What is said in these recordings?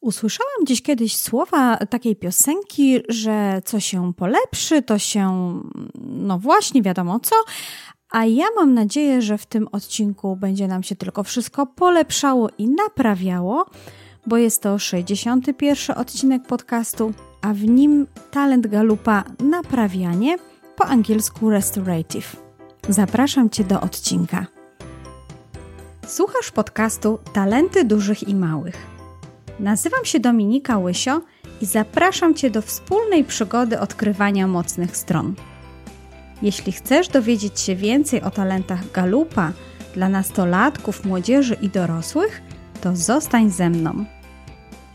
Usłyszałam gdzieś kiedyś słowa takiej piosenki, że co się polepszy, to się, no właśnie, wiadomo co. A ja mam nadzieję, że w tym odcinku będzie nam się tylko wszystko polepszało i naprawiało, bo jest to 61 odcinek podcastu, a w nim talent Galupa naprawianie, po angielsku restorative. Zapraszam Cię do odcinka. Słuchasz podcastu Talenty Dużych i Małych Nazywam się Dominika Łysio i zapraszam Cię do wspólnej przygody odkrywania mocnych stron. Jeśli chcesz dowiedzieć się więcej o talentach galupa dla nastolatków, młodzieży i dorosłych, to zostań ze mną.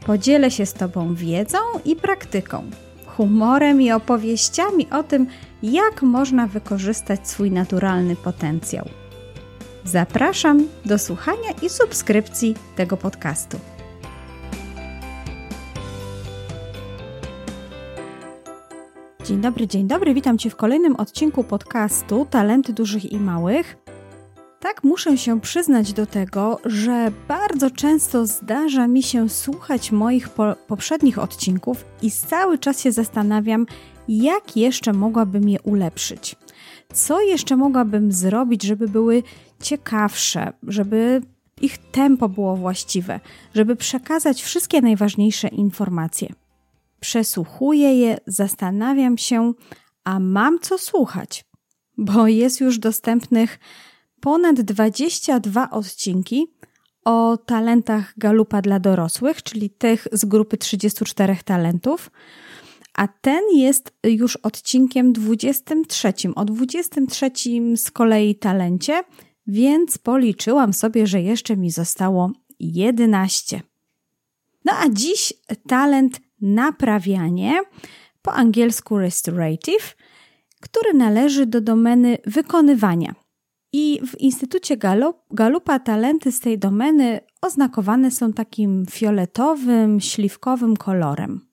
Podzielę się z Tobą wiedzą i praktyką, humorem i opowieściami o tym, jak można wykorzystać swój naturalny potencjał. Zapraszam do słuchania i subskrypcji tego podcastu. Dzień dobry, dzień dobry. Witam Cię w kolejnym odcinku podcastu Talenty Dużych i Małych. Tak, muszę się przyznać do tego, że bardzo często zdarza mi się słuchać moich po poprzednich odcinków i cały czas się zastanawiam, jak jeszcze mogłabym je ulepszyć. Co jeszcze mogłabym zrobić, żeby były ciekawsze, żeby ich tempo było właściwe, żeby przekazać wszystkie najważniejsze informacje przesłuchuję je, zastanawiam się, a mam co słuchać, bo jest już dostępnych ponad 22 odcinki o talentach Galupa dla dorosłych, czyli tych z grupy 34 talentów. A ten jest już odcinkiem 23, o 23 z kolei talencie, więc policzyłam sobie, że jeszcze mi zostało 11. No a dziś talent naprawianie, po angielsku restorative, który należy do domeny wykonywania. I w Instytucie Galupa talenty z tej domeny oznakowane są takim fioletowym, śliwkowym kolorem.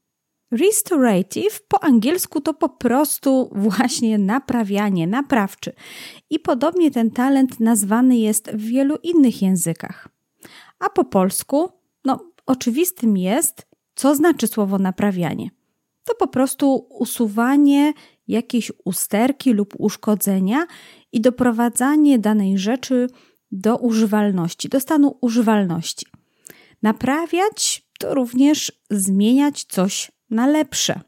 Restorative po angielsku to po prostu właśnie naprawianie, naprawczy. I podobnie ten talent nazwany jest w wielu innych językach. A po polsku, no oczywistym jest co znaczy słowo naprawianie? To po prostu usuwanie jakiejś usterki lub uszkodzenia i doprowadzanie danej rzeczy do używalności, do stanu używalności. Naprawiać to również zmieniać coś na lepsze.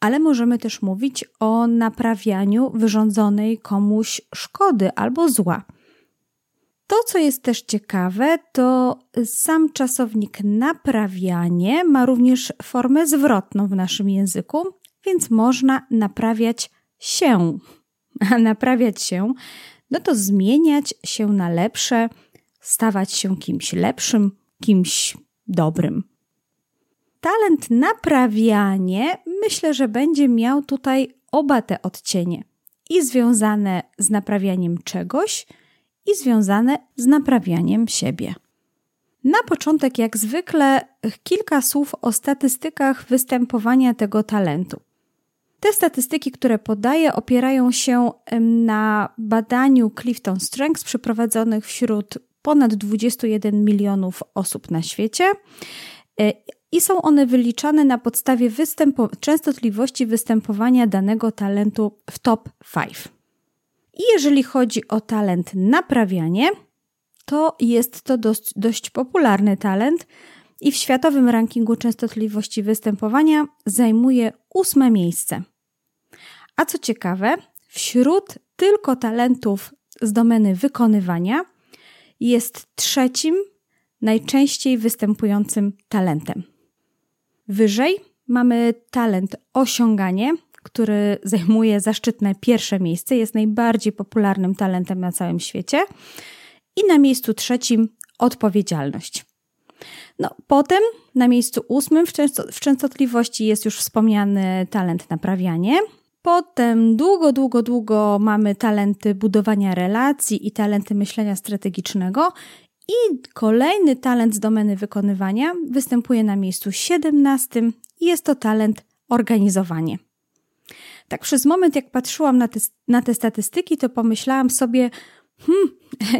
Ale możemy też mówić o naprawianiu wyrządzonej komuś szkody albo zła. To, co jest też ciekawe, to sam czasownik naprawianie ma również formę zwrotną w naszym języku, więc można naprawiać się. A naprawiać się, no to zmieniać się na lepsze, stawać się kimś lepszym, kimś dobrym. Talent naprawianie myślę, że będzie miał tutaj oba te odcienie i związane z naprawianiem czegoś, i związane z naprawianiem siebie. Na początek, jak zwykle, kilka słów o statystykach występowania tego talentu. Te statystyki, które podaję, opierają się na badaniu Clifton Strengths przeprowadzonych wśród ponad 21 milionów osób na świecie e, i są one wyliczane na podstawie występo- częstotliwości występowania danego talentu w top 5. I jeżeli chodzi o talent naprawianie, to jest to dość, dość popularny talent i w światowym rankingu częstotliwości występowania zajmuje ósme miejsce. A co ciekawe, wśród tylko talentów z domeny wykonywania jest trzecim najczęściej występującym talentem. Wyżej mamy talent osiąganie, który zajmuje zaszczytne pierwsze miejsce, jest najbardziej popularnym talentem na całym świecie. I na miejscu trzecim odpowiedzialność. No, potem na miejscu ósmym w, często, w częstotliwości jest już wspomniany talent naprawianie. Potem długo, długo, długo mamy talenty budowania relacji i talenty myślenia strategicznego. I kolejny talent z domeny wykonywania występuje na miejscu 17 i jest to talent organizowanie. Tak przez moment, jak patrzyłam na te, na te statystyki, to pomyślałam sobie, hmm,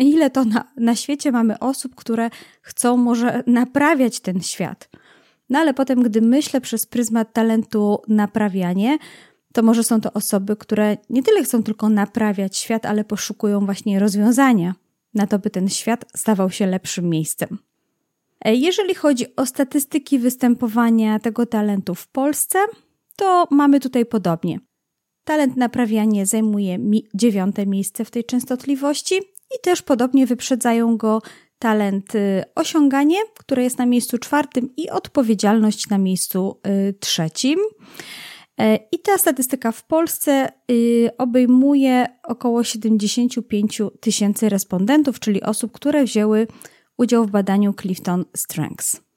ile to na, na świecie mamy osób, które chcą może naprawiać ten świat. No ale potem, gdy myślę przez pryzmat talentu naprawianie, to może są to osoby, które nie tyle chcą tylko naprawiać świat, ale poszukują właśnie rozwiązania na to, by ten świat stawał się lepszym miejscem. Jeżeli chodzi o statystyki występowania tego talentu w Polsce, to mamy tutaj podobnie. Talent naprawianie zajmuje mi dziewiąte miejsce w tej częstotliwości i też podobnie wyprzedzają go talent y, osiąganie, które jest na miejscu czwartym i odpowiedzialność na miejscu y, trzecim. E, I ta statystyka w Polsce y, obejmuje około 75 tysięcy respondentów, czyli osób, które wzięły udział w badaniu Clifton Strengths.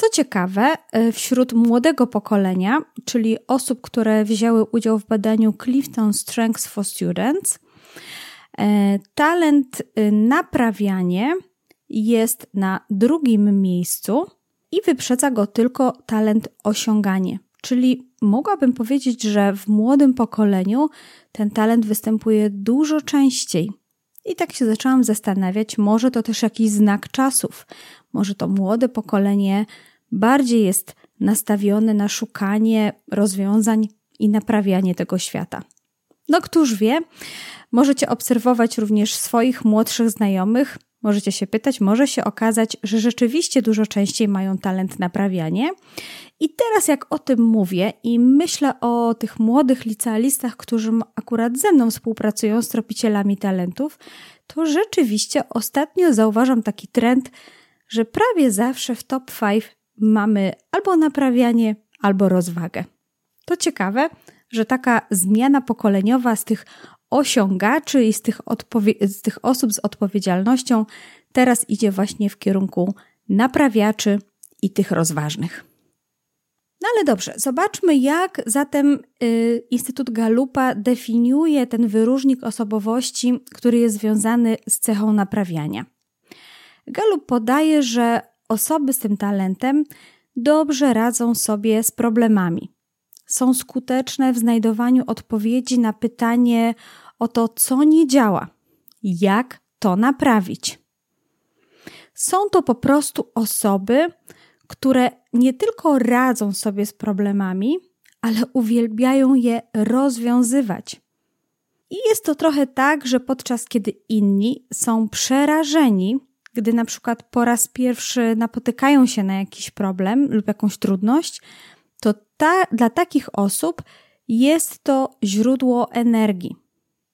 Co ciekawe, e, wśród młodego pokolenia, czyli osób, które wzięły udział w badaniu Clifton Strengths for Students, e, talent y, naprawianie jest na drugim miejscu i wyprzedza go tylko talent osiąganie. Czyli mogłabym powiedzieć, że w młodym pokoleniu ten talent występuje dużo częściej. I tak się zaczęłam zastanawiać, może to też jakiś znak czasów. Może to młode pokolenie bardziej jest nastawione na szukanie rozwiązań i naprawianie tego świata. No, któż wie, możecie obserwować również swoich młodszych znajomych, Możecie się pytać, może się okazać, że rzeczywiście dużo częściej mają talent naprawianie. I teraz, jak o tym mówię i myślę o tych młodych licealistach, którzy akurat ze mną współpracują z tropicielami talentów, to rzeczywiście ostatnio zauważam taki trend, że prawie zawsze w top 5 mamy albo naprawianie, albo rozwagę. To ciekawe, że taka zmiana pokoleniowa z tych osiągaczy i z tych, z tych osób z odpowiedzialnością teraz idzie właśnie w kierunku naprawiaczy i tych rozważnych. No ale dobrze, zobaczmy, jak zatem y, Instytut Galupa definiuje ten wyróżnik osobowości, który jest związany z cechą naprawiania. Galup podaje, że osoby z tym talentem dobrze radzą sobie z problemami, są skuteczne w znajdowaniu odpowiedzi na pytanie o to, co nie działa, jak to naprawić. Są to po prostu osoby, które nie tylko radzą sobie z problemami, ale uwielbiają je rozwiązywać. I jest to trochę tak, że podczas kiedy inni są przerażeni, gdy na przykład po raz pierwszy napotykają się na jakiś problem lub jakąś trudność, to ta, dla takich osób jest to źródło energii.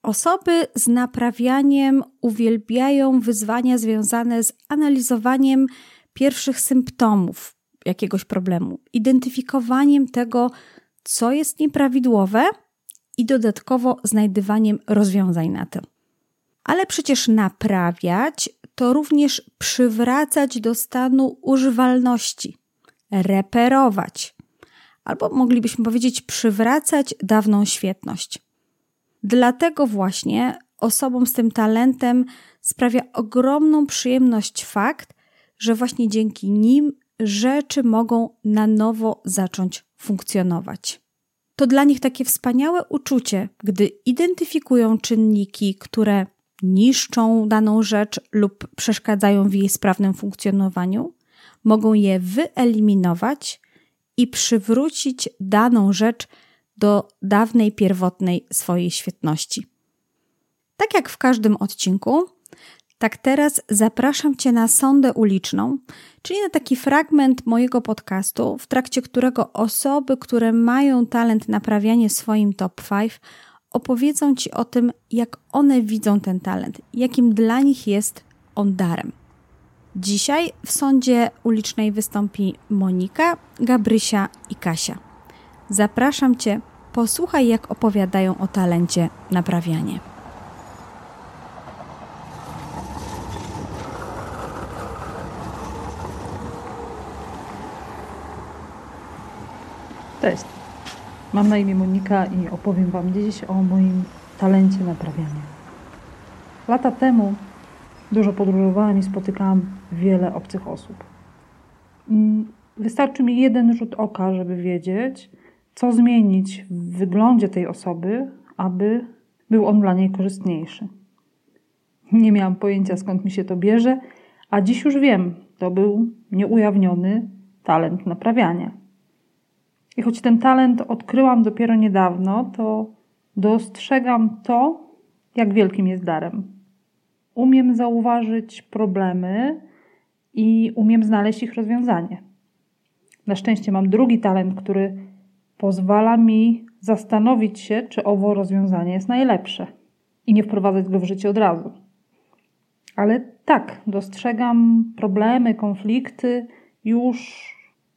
Osoby z naprawianiem uwielbiają wyzwania związane z analizowaniem pierwszych symptomów jakiegoś problemu, identyfikowaniem tego, co jest nieprawidłowe i dodatkowo znajdywaniem rozwiązań na to. Ale przecież naprawiać to również przywracać do stanu używalności, reperować, albo moglibyśmy powiedzieć przywracać dawną świetność. Dlatego właśnie osobom z tym talentem sprawia ogromną przyjemność fakt, że właśnie dzięki nim rzeczy mogą na nowo zacząć funkcjonować. To dla nich takie wspaniałe uczucie, gdy identyfikują czynniki, które niszczą daną rzecz lub przeszkadzają w jej sprawnym funkcjonowaniu, mogą je wyeliminować i przywrócić daną rzecz do dawnej, pierwotnej swojej świetności. Tak jak w każdym odcinku, tak teraz zapraszam Cię na sondę uliczną, czyli na taki fragment mojego podcastu, w trakcie którego osoby, które mają talent naprawiania swoim top 5, opowiedzą Ci o tym, jak one widzą ten talent, jakim dla nich jest on darem. Dzisiaj w sądzie ulicznej wystąpi Monika, Gabrysia i Kasia. Zapraszam Cię, posłuchaj jak opowiadają o talencie naprawianie. Cześć. Mam na imię Monika i opowiem Wam dziś o moim talencie naprawiania. Lata temu dużo podróżowałam i spotykałam wiele obcych osób. Mm, wystarczy mi jeden rzut oka, żeby wiedzieć, co zmienić w wyglądzie tej osoby, aby był on dla niej korzystniejszy. Nie miałam pojęcia skąd mi się to bierze, a dziś już wiem, to był nieujawniony talent naprawiania. I choć ten talent odkryłam dopiero niedawno, to dostrzegam to, jak wielkim jest darem. Umiem zauważyć problemy i umiem znaleźć ich rozwiązanie. Na szczęście mam drugi talent, który pozwala mi zastanowić się, czy owo rozwiązanie jest najlepsze i nie wprowadzać go w życie od razu. Ale tak, dostrzegam problemy, konflikty już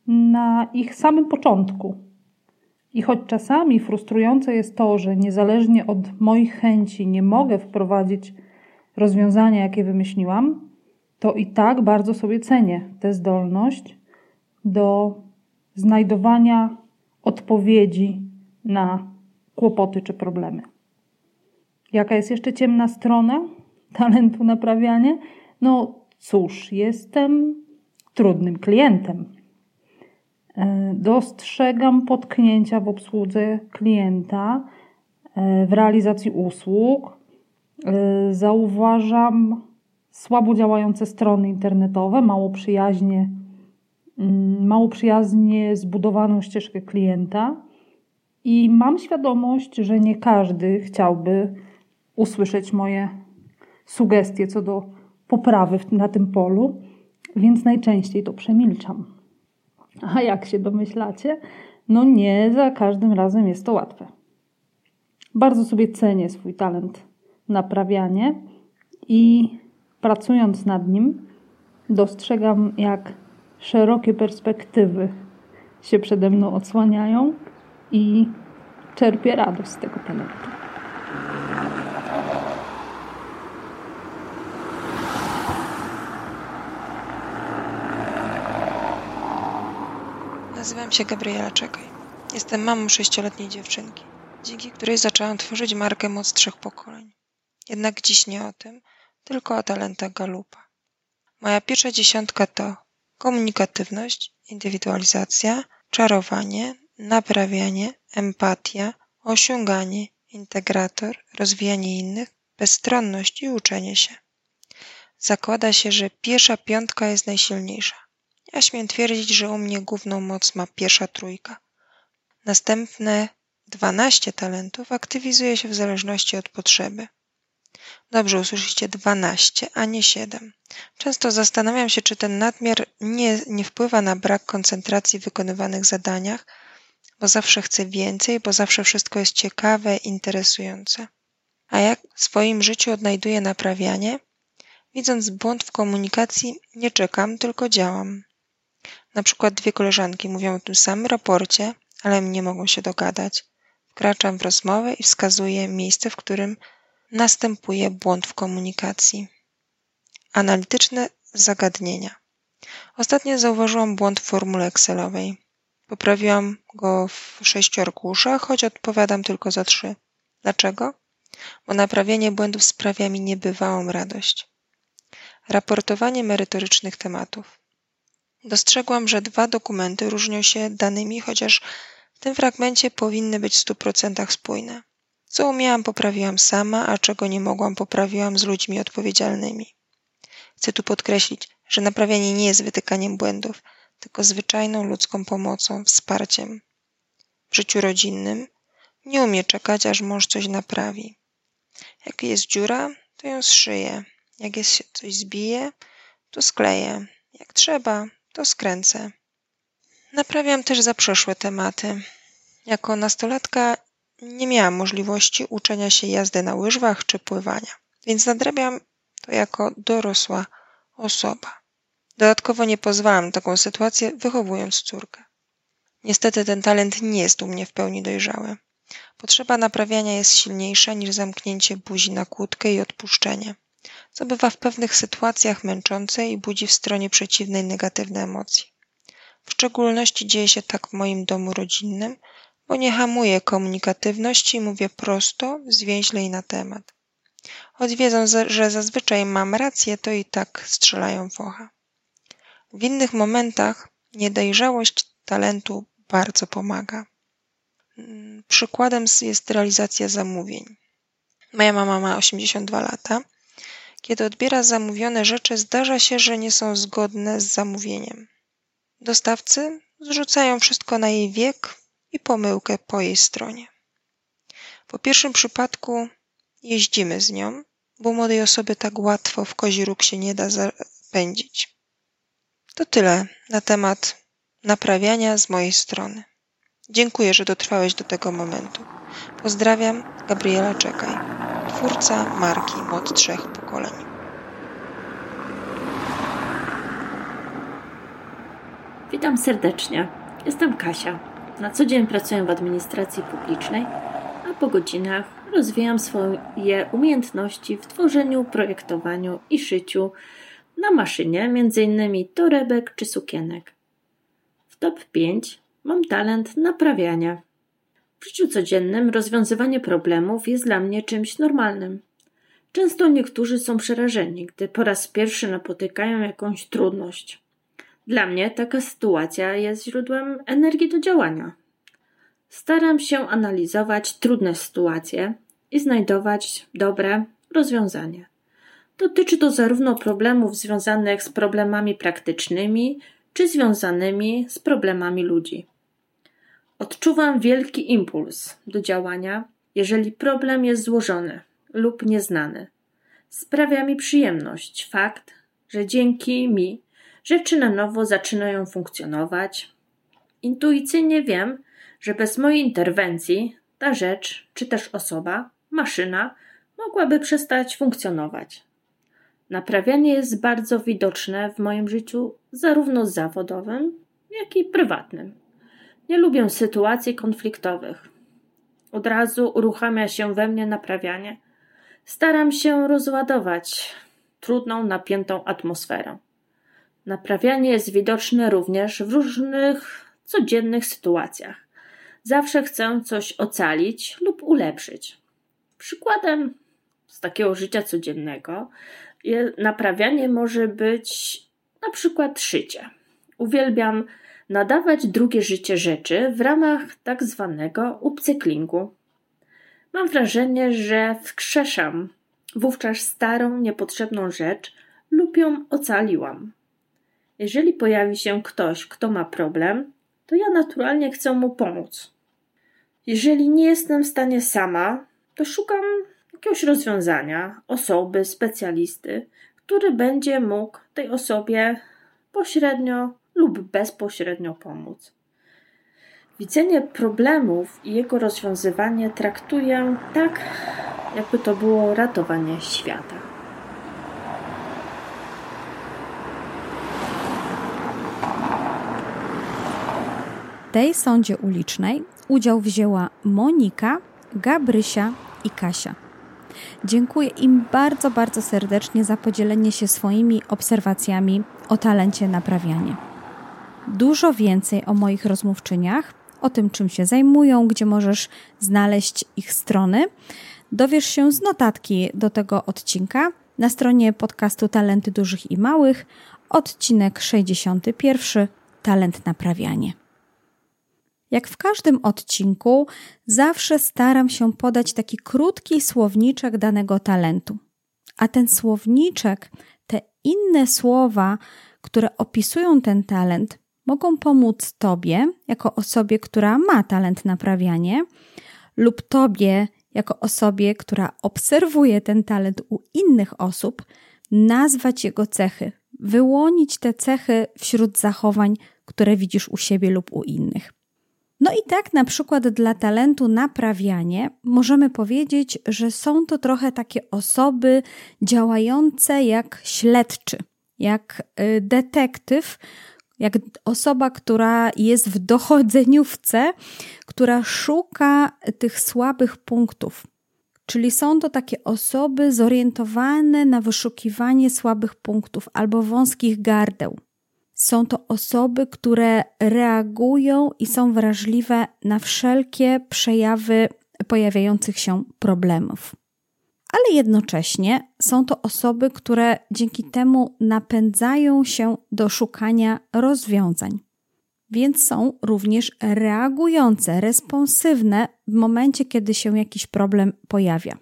na ich samym początku. I choć czasami frustrujące jest to, że niezależnie od moich chęci nie mogę wprowadzić rozwiązania, jakie wymyśliłam, to i tak bardzo sobie cenię tę zdolność do znajdowania odpowiedzi na kłopoty czy problemy. Jaka jest jeszcze ciemna strona talentu naprawiania? No cóż, jestem trudnym klientem. E, dostrzegam potknięcia w obsłudze klienta, e, w realizacji usług. E, zauważam słabo działające strony internetowe, mało przyjaźnie, mm, mało przyjaznie zbudowaną ścieżkę klienta. I mam świadomość, że nie każdy chciałby usłyszeć moje sugestie co do poprawy na tym polu, więc najczęściej to przemilczam. A jak się domyślacie, no nie za każdym razem jest to łatwe. Bardzo sobie cenię swój talent naprawianie i pracując nad nim, dostrzegam, jak szerokie perspektywy się przede mną odsłaniają i czerpię radość z tego talentu. Nazywam się Gabriela Czekaj. Jestem mamą sześcioletniej dziewczynki, dzięki której zaczęłam tworzyć markę Moc Trzech Pokoleń. Jednak dziś nie o tym, tylko o talentach Galupa. Moja pierwsza dziesiątka to komunikatywność, indywidualizacja, czarowanie, naprawianie, empatia, osiąganie, integrator, rozwijanie innych, bezstronność i uczenie się. Zakłada się, że pierwsza piątka jest najsilniejsza. Ja śmiem twierdzić, że u mnie główną moc ma pierwsza trójka. Następne dwanaście talentów aktywizuje się w zależności od potrzeby. Dobrze, usłyszycie dwanaście, a nie siedem. Często zastanawiam się, czy ten nadmiar nie, nie wpływa na brak koncentracji w wykonywanych zadaniach, bo zawsze chcę więcej, bo zawsze wszystko jest ciekawe, interesujące. A jak w swoim życiu odnajduję naprawianie? Widząc błąd w komunikacji, nie czekam, tylko działam. Na przykład dwie koleżanki mówią o tym samym raporcie, ale nie mogą się dogadać. Wkraczam w rozmowę i wskazuję miejsce, w którym następuje błąd w komunikacji. Analityczne zagadnienia. Ostatnio zauważyłam błąd w formule Excelowej. Poprawiłam go w sześciu arkuszach, choć odpowiadam tylko za trzy. Dlaczego? Bo naprawianie błędów sprawia mi niebywałą radość. Raportowanie merytorycznych tematów. Dostrzegłam, że dwa dokumenty różnią się danymi, chociaż w tym fragmencie powinny być w stu procentach spójne. Co umiałam, poprawiłam sama, a czego nie mogłam, poprawiłam z ludźmi odpowiedzialnymi. Chcę tu podkreślić, że naprawianie nie jest wytykaniem błędów, tylko zwyczajną ludzką pomocą, wsparciem. W życiu rodzinnym nie umie czekać, aż mąż coś naprawi. Jak jest dziura, to ją zszyję. Jak jest coś zbije, to skleję. Jak trzeba, to skręcę. Naprawiam też za przeszłe tematy. Jako nastolatka nie miałam możliwości uczenia się jazdy na łyżwach czy pływania, więc nadrabiam to jako dorosła osoba. Dodatkowo nie pozwalam na taką sytuację, wychowując córkę. Niestety ten talent nie jest u mnie w pełni dojrzały. Potrzeba naprawiania jest silniejsza niż zamknięcie buzi na kłódkę i odpuszczenie, co bywa w pewnych sytuacjach męczące i budzi w stronie przeciwnej negatywne emocje. W szczególności dzieje się tak w moim domu rodzinnym, bo nie hamuję komunikatywności i mówię prosto, zwięźle i na temat. Choć wiedzą, że zazwyczaj mam rację, to i tak strzelają w ocha. W innych momentach niedojrzałość talentu bardzo pomaga. Mm, przykładem jest realizacja zamówień. Moja mama ma 82 lata. Kiedy odbiera zamówione rzeczy, zdarza się, że nie są zgodne z zamówieniem. Dostawcy zrzucają wszystko na jej wiek i pomyłkę po jej stronie. Po pierwszym przypadku jeździmy z nią, bo młodej osoby tak łatwo w kozi róg się nie da zapędzić. To tyle na temat naprawiania z mojej strony. Dziękuję, że dotrwałeś do tego momentu. Pozdrawiam, Gabriela Czekaj, twórca marki Mod Trzech Pokoleń. Witam serdecznie. Jestem Kasia. Na co dzień pracuję w administracji publicznej, a po godzinach rozwijam swoje umiejętności w tworzeniu, projektowaniu i szyciu na maszynie, m.in. torebek czy sukienek. W top 5 mam talent naprawiania. W życiu codziennym rozwiązywanie problemów jest dla mnie czymś normalnym. Często niektórzy są przerażeni, gdy po raz pierwszy napotykają jakąś trudność. Dla mnie taka sytuacja jest źródłem energii do działania. Staram się analizować trudne sytuacje i znajdować dobre rozwiązanie. Dotyczy to zarówno problemów związanych z problemami praktycznymi, czy związanymi z problemami ludzi. Odczuwam wielki impuls do działania, jeżeli problem jest złożony lub nieznany. Sprawia mi przyjemność fakt, że dzięki mi rzeczy na nowo zaczynają funkcjonować. Intuicyjnie wiem, że bez mojej interwencji ta rzecz, czy też osoba, maszyna mogłaby przestać funkcjonować. Naprawianie jest bardzo widoczne w moim życiu, zarówno zawodowym, jak i prywatnym. Nie lubię sytuacji konfliktowych. Od razu uruchamia się we mnie naprawianie. Staram się rozładować trudną, napiętą atmosferę. Naprawianie jest widoczne również w różnych codziennych sytuacjach. Zawsze chcę coś ocalić lub ulepszyć. Przykładem z takiego życia codziennego naprawianie może być na przykład szycie. Uwielbiam nadawać drugie życie rzeczy w ramach tak zwanego upcyklingu. Mam wrażenie, że wskrzeszam wówczas starą, niepotrzebną rzecz lub ją ocaliłam. Jeżeli pojawi się ktoś, kto ma problem, to ja naturalnie chcę mu pomóc. Jeżeli nie jestem w stanie sama, to szukam jakiegoś rozwiązania, osoby, specjalisty, który będzie mógł tej osobie pośrednio lub bezpośrednio pomóc. Widzenie problemów i jego rozwiązywanie traktuję tak, jakby to było ratowanie świata. W tej sądzie ulicznej udział wzięła Monika, Gabrysia i Kasia. Dziękuję im bardzo, bardzo serdecznie za podzielenie się swoimi obserwacjami o talencie naprawiania. Dużo więcej o moich rozmówczyniach, o tym, czym się zajmują, gdzie możesz znaleźć ich strony, dowiesz się z notatki do tego odcinka na stronie podcastu Talenty Dużych i Małych, odcinek 61 Talent Naprawianie. Jak w każdym odcinku, zawsze staram się podać taki krótki słowniczek danego talentu. A ten słowniczek, te inne słowa, które opisują ten talent, mogą pomóc Tobie, jako osobie, która ma talent naprawianie, lub Tobie, jako osobie, która obserwuje ten talent u innych osób, nazwać jego cechy, wyłonić te cechy wśród zachowań, które widzisz u siebie lub u innych. No i tak na przykład dla talentu naprawianie możemy powiedzieć, że są to trochę takie osoby działające jak śledczy, jak y, detektyw, jak osoba, która jest w dochodzeniówce, która szuka tych słabych punktów. Czyli są to takie osoby zorientowane na wyszukiwanie słabych punktów albo wąskich gardeł. Są to osoby, które reagują i są wrażliwe na wszelkie przejawy pojawiających się problemów. Ale jednocześnie są to osoby, które dzięki temu napędzają się do szukania rozwiązań. Więc są również reagujące, responsywne w momencie, kiedy się jakiś problem pojawia.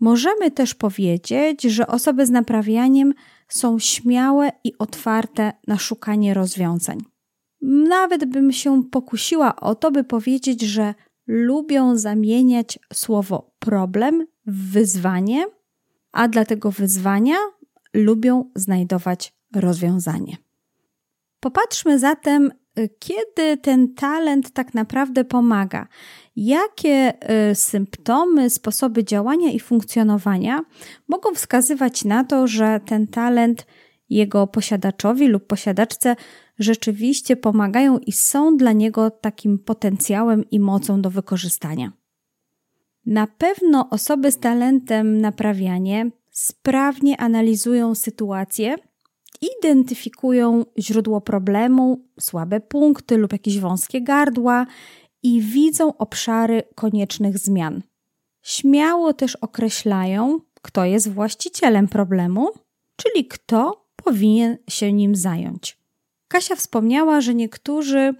Możemy też powiedzieć, że osoby z naprawianiem są śmiałe i otwarte na szukanie rozwiązań. Nawet bym się pokusiła o to, by powiedzieć, że lubią zamieniać słowo problem wyzwanie, a dla tego wyzwania lubią znajdować rozwiązanie. Popatrzmy zatem, kiedy ten talent tak naprawdę pomaga. Jakie y, symptomy, sposoby działania i funkcjonowania mogą wskazywać na to, że ten talent jego posiadaczowi lub posiadaczce rzeczywiście pomagają i są dla niego takim potencjałem i mocą do wykorzystania. Na pewno osoby z talentem naprawianie sprawnie analizują sytuację, identyfikują źródło problemu, słabe punkty lub jakieś wąskie gardła i widzą obszary koniecznych zmian. Śmiało też określają, kto jest właścicielem problemu, czyli kto powinien się nim zająć. Kasia wspomniała, że niektórzy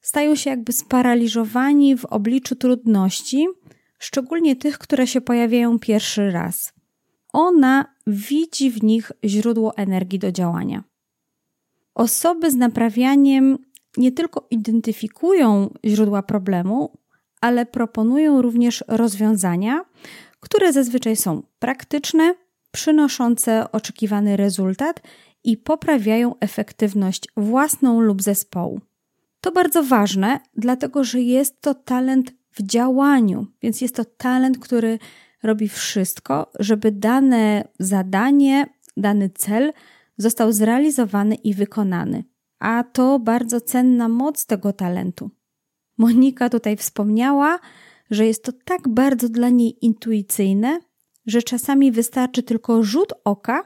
stają się jakby sparaliżowani w obliczu trudności, szczególnie tych, które się pojawiają pierwszy raz. Ona widzi w nich źródło energii do działania. Osoby z naprawianiem nie tylko identyfikują źródła problemu, ale proponują również rozwiązania, które zazwyczaj są praktyczne, przynoszące oczekiwany rezultat i poprawiają efektywność własną lub zespołu. To bardzo ważne, dlatego że jest to talent w działaniu, więc jest to talent, który robi wszystko, żeby dane zadanie, dany cel został zrealizowany i wykonany. A to bardzo cenna moc tego talentu. Monika tutaj wspomniała, że jest to tak bardzo dla niej intuicyjne, że czasami wystarczy tylko rzut oka,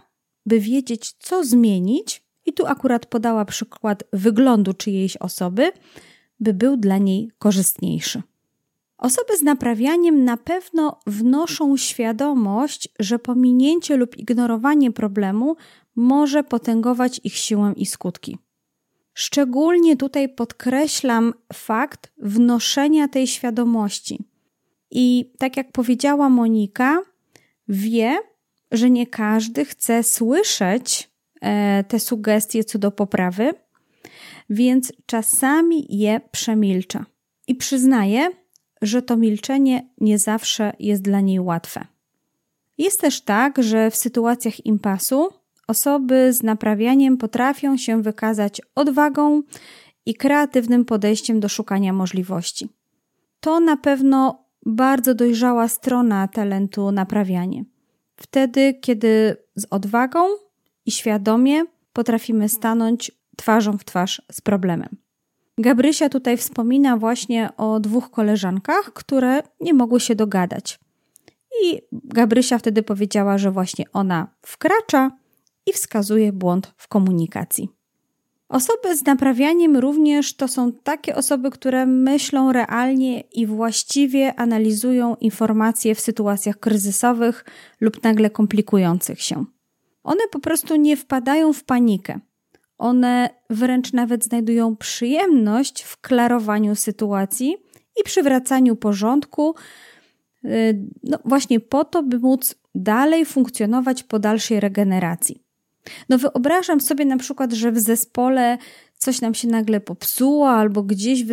by wiedzieć, co zmienić, i tu akurat podała przykład wyglądu czyjejś osoby, by był dla niej korzystniejszy. Osoby z naprawianiem na pewno wnoszą świadomość, że pominięcie lub ignorowanie problemu może potęgować ich siłę i skutki. Szczególnie tutaj podkreślam fakt wnoszenia tej świadomości. I tak jak powiedziała Monika, wie, że nie każdy chce słyszeć e, te sugestie co do poprawy, więc czasami je przemilcza. I przyznaje, że to milczenie nie zawsze jest dla niej łatwe. Jest też tak, że w sytuacjach impasu osoby z naprawianiem potrafią się wykazać odwagą i kreatywnym podejściem do szukania możliwości. To na pewno bardzo dojrzała strona talentu naprawianie. Wtedy, kiedy z odwagą i świadomie potrafimy stanąć twarzą w twarz z problemem. Gabrysia tutaj wspomina właśnie o dwóch koleżankach, które nie mogły się dogadać. I Gabrysia wtedy powiedziała, że właśnie ona wkracza i wskazuje błąd w komunikacji. Osoby z naprawianiem również to są takie osoby, które myślą realnie i właściwie analizują informacje w sytuacjach kryzysowych lub nagle komplikujących się. One po prostu nie wpadają w panikę. One wręcz nawet znajdują przyjemność w klarowaniu sytuacji i przywracaniu porządku, y, no właśnie po to, by móc dalej funkcjonować po dalszej regeneracji. No wyobrażam sobie na przykład, że w zespole coś nam się nagle popsuło, albo gdzieś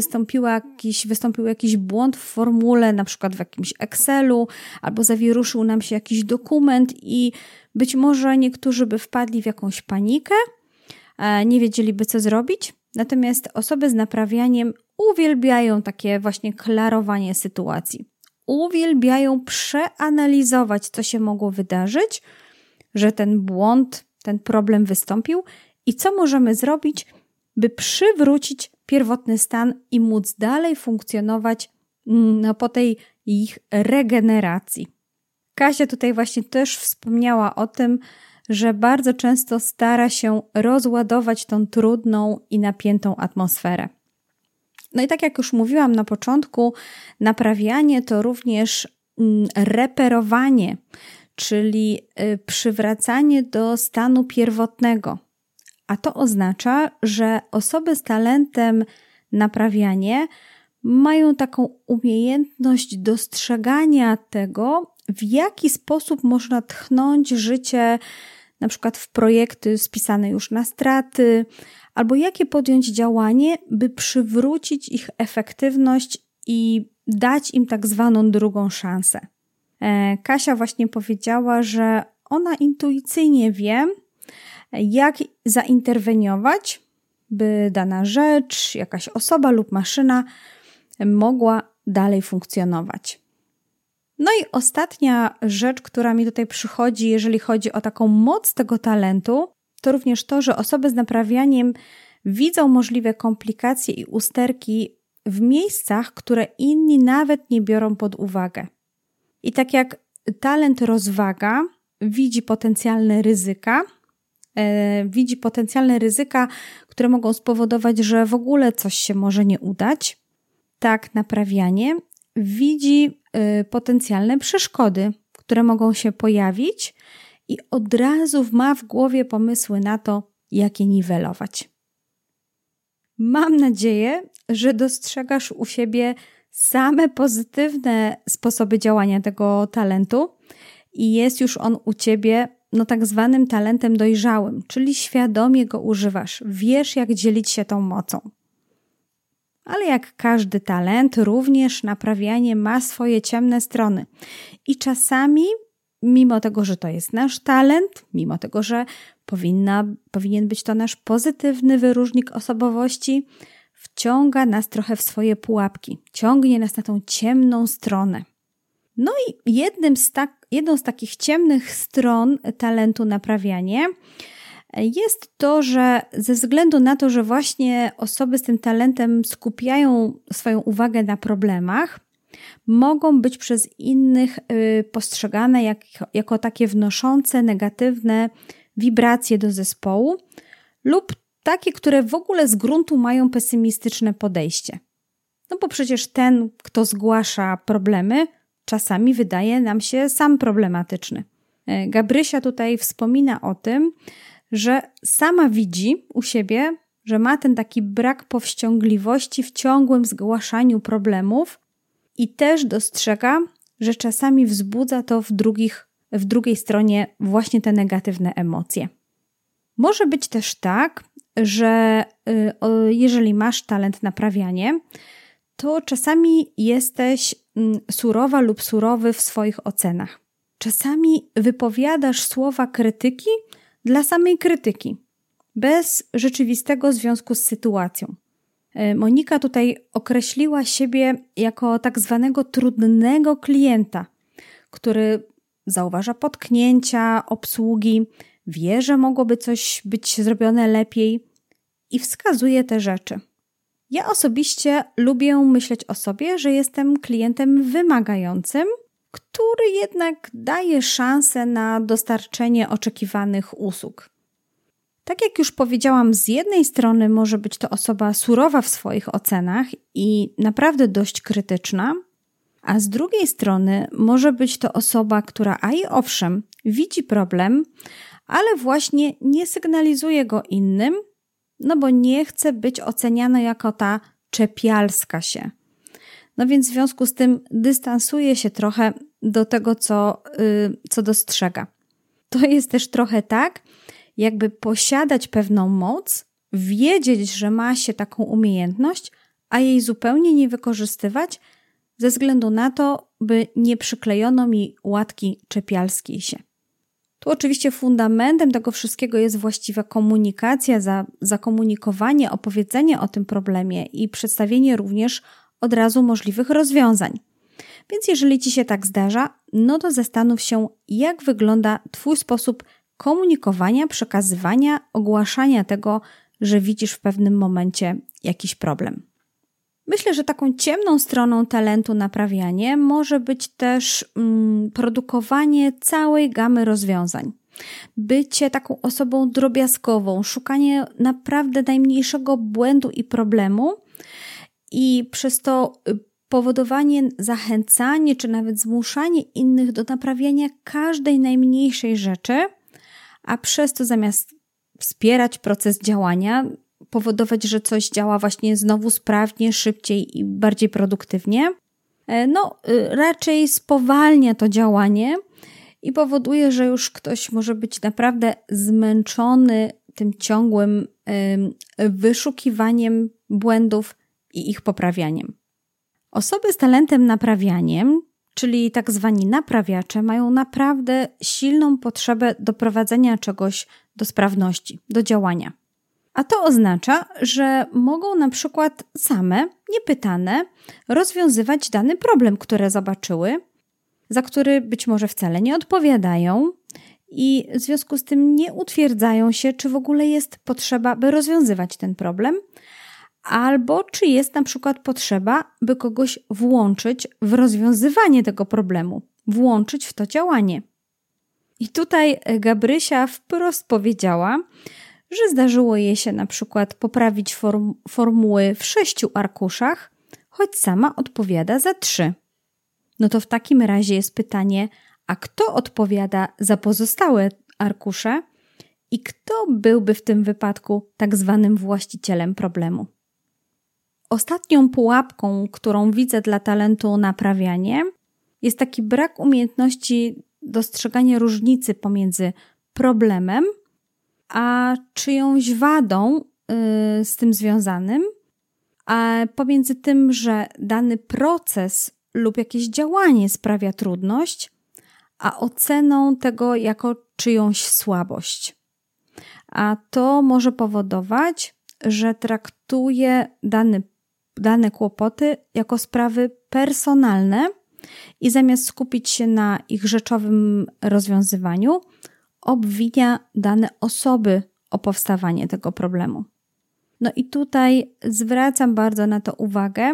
jakiś, wystąpił jakiś błąd w formule, na przykład w jakimś Excelu, albo zawieruszył nam się jakiś dokument i być może niektórzy by wpadli w jakąś panikę, nie wiedzieliby co zrobić. Natomiast osoby z naprawianiem uwielbiają takie właśnie klarowanie sytuacji. Uwielbiają przeanalizować, co się mogło wydarzyć, że ten błąd, ten problem wystąpił i co możemy zrobić, by przywrócić pierwotny stan i móc dalej funkcjonować mm, no, po tej ich regeneracji. Kasia tutaj właśnie też wspomniała o tym, że bardzo często stara się rozładować tą trudną i napiętą atmosferę. No i tak jak już mówiłam na początku, naprawianie to również mm, reperowanie, czyli y, przywracanie do stanu pierwotnego. A to oznacza, że osoby z talentem naprawianie mają taką umiejętność dostrzegania tego, w jaki sposób można tchnąć życie na przykład w projekty spisane już na straty, albo jakie podjąć działanie, by przywrócić ich efektywność i dać im tak zwaną drugą szansę. E, Kasia właśnie powiedziała, że ona intuicyjnie wie, jak zainterweniować, by dana rzecz, jakaś osoba lub maszyna mogła dalej funkcjonować. No i ostatnia rzecz, która mi tutaj przychodzi, jeżeli chodzi o taką moc tego talentu, to również to, że osoby z naprawianiem widzą możliwe komplikacje i usterki w miejscach, które inni nawet nie biorą pod uwagę. I tak jak talent rozwaga widzi potencjalne ryzyka, e, widzi potencjalne ryzyka, które mogą spowodować, że w ogóle coś się może nie udać, tak naprawianie widzi y, potencjalne przeszkody, które mogą się pojawić i od razu ma w głowie pomysły na to, jak je niwelować. Mam nadzieję, że dostrzegasz u siebie same pozytywne sposoby działania tego talentu i jest już on u ciebie no tak zwanym talentem dojrzałym, czyli świadomie go używasz, wiesz jak dzielić się tą mocą. Ale jak każdy talent, również naprawianie ma swoje ciemne strony. I czasami, mimo tego, że to jest nasz talent, mimo tego, że powinna, powinien być to nasz pozytywny wyróżnik osobowości, wciąga nas trochę w swoje pułapki, ciągnie nas na tą ciemną stronę. No i jednym z tak, jedną z takich ciemnych stron talentu naprawianie jest to, że ze względu na to, że właśnie osoby z tym talentem skupiają swoją uwagę na problemach, mogą być przez innych y, postrzegane jak, jako takie wnoszące negatywne wibracje do zespołu lub takie, które w ogóle z gruntu mają pesymistyczne podejście. No bo przecież ten, kto zgłasza problemy, czasami wydaje nam się sam problematyczny. E, Gabrysia tutaj wspomina o tym, że sama widzi u siebie, że ma ten taki brak powściągliwości w ciągłym zgłaszaniu problemów i też dostrzega, że czasami wzbudza to w, drugich, w drugiej stronie właśnie te negatywne emocje. Może być też tak, że y, jeżeli masz talent naprawianie, to czasami jesteś mm, surowa lub surowy w swoich ocenach. Czasami wypowiadasz słowa krytyki dla samej krytyki, bez rzeczywistego związku z sytuacją. E, Monika tutaj określiła siebie jako tak zwanego trudnego klienta, który zauważa potknięcia, obsługi, wie, że mogłoby coś być zrobione lepiej i wskazuje te rzeczy. Ja osobiście lubię myśleć o sobie, że jestem klientem wymagającym, który jednak daje szansę na dostarczenie oczekiwanych usług. Tak jak już powiedziałam, z jednej strony może być to osoba surowa w swoich ocenach i naprawdę dość krytyczna, a z drugiej strony może być to osoba, która, a i owszem, widzi problem, ale właśnie nie sygnalizuje go innym, no bo nie chce być oceniana jako ta czepialska się. No więc w związku z tym dystansuje się trochę do tego, co, yy, co dostrzega. To jest też trochę tak, jakby posiadać pewną moc, wiedzieć, że ma się taką umiejętność, a jej zupełnie nie wykorzystywać, ze względu na to, by nie przyklejono mi łatki czepialskiej się. Tu oczywiście fundamentem tego wszystkiego jest właściwa komunikacja, za, zakomunikowanie, opowiedzenie o tym problemie i przedstawienie również od razu możliwych rozwiązań. Więc jeżeli Ci się tak zdarza, no to zastanów się, jak wygląda Twój sposób komunikowania, przekazywania, ogłaszania tego, że widzisz w pewnym momencie jakiś problem. Myślę, że taką ciemną stroną talentu naprawianie może być też mm, produkowanie całej gamy rozwiązań. Bycie taką osobą drobiazgową, szukanie naprawdę najmniejszego błędu i problemu, i przez to y, powodowanie, zachęcanie czy nawet zmuszanie innych do naprawiania każdej najmniejszej rzeczy, a przez to zamiast wspierać proces działania, powodować, że coś działa właśnie znowu sprawnie, szybciej i bardziej produktywnie, e, no, y, raczej spowalnia to działanie i powoduje, że już ktoś może być naprawdę zmęczony tym ciągłym wyszukiwaniem błędów i ich poprawianiem. Osoby z talentem naprawianiem, czyli tak zwani naprawiacze, mają naprawdę silną potrzebę doprowadzenia czegoś do sprawności, do działania. A to oznacza, że mogą na przykład same, niepytane, rozwiązywać dany problem, który zobaczyły, za który być może wcale nie odpowiadają i w związku z tym nie utwierdzają się, czy w ogóle jest potrzeba, by rozwiązywać ten problem, albo czy jest na przykład potrzeba, by kogoś włączyć w rozwiązywanie tego problemu, włączyć w to działanie. I tutaj Gabrysia wprost powiedziała, że zdarzyło jej się na przykład poprawić form formuły w sześciu arkuszach, choć sama odpowiada za trzy. No to w takim razie jest pytanie, a kto odpowiada za pozostałe arkusze i kto byłby w tym wypadku tak zwanym właścicielem problemu? Ostatnią pułapką, którą widzę dla talentu naprawianie, jest taki brak umiejętności dostrzegania różnicy pomiędzy problemem a czyjąś wadą yy, z tym związanym, a pomiędzy tym, że dany proces lub jakieś działanie sprawia trudność, a oceną tego jako czyjąś słabość. A to może powodować, że traktuje dany, dane kłopoty jako sprawy personalne i zamiast skupić się na ich rzeczowym rozwiązywaniu, obwinia dane osoby o powstawanie tego problemu. No i tutaj zwracam bardzo na to uwagę.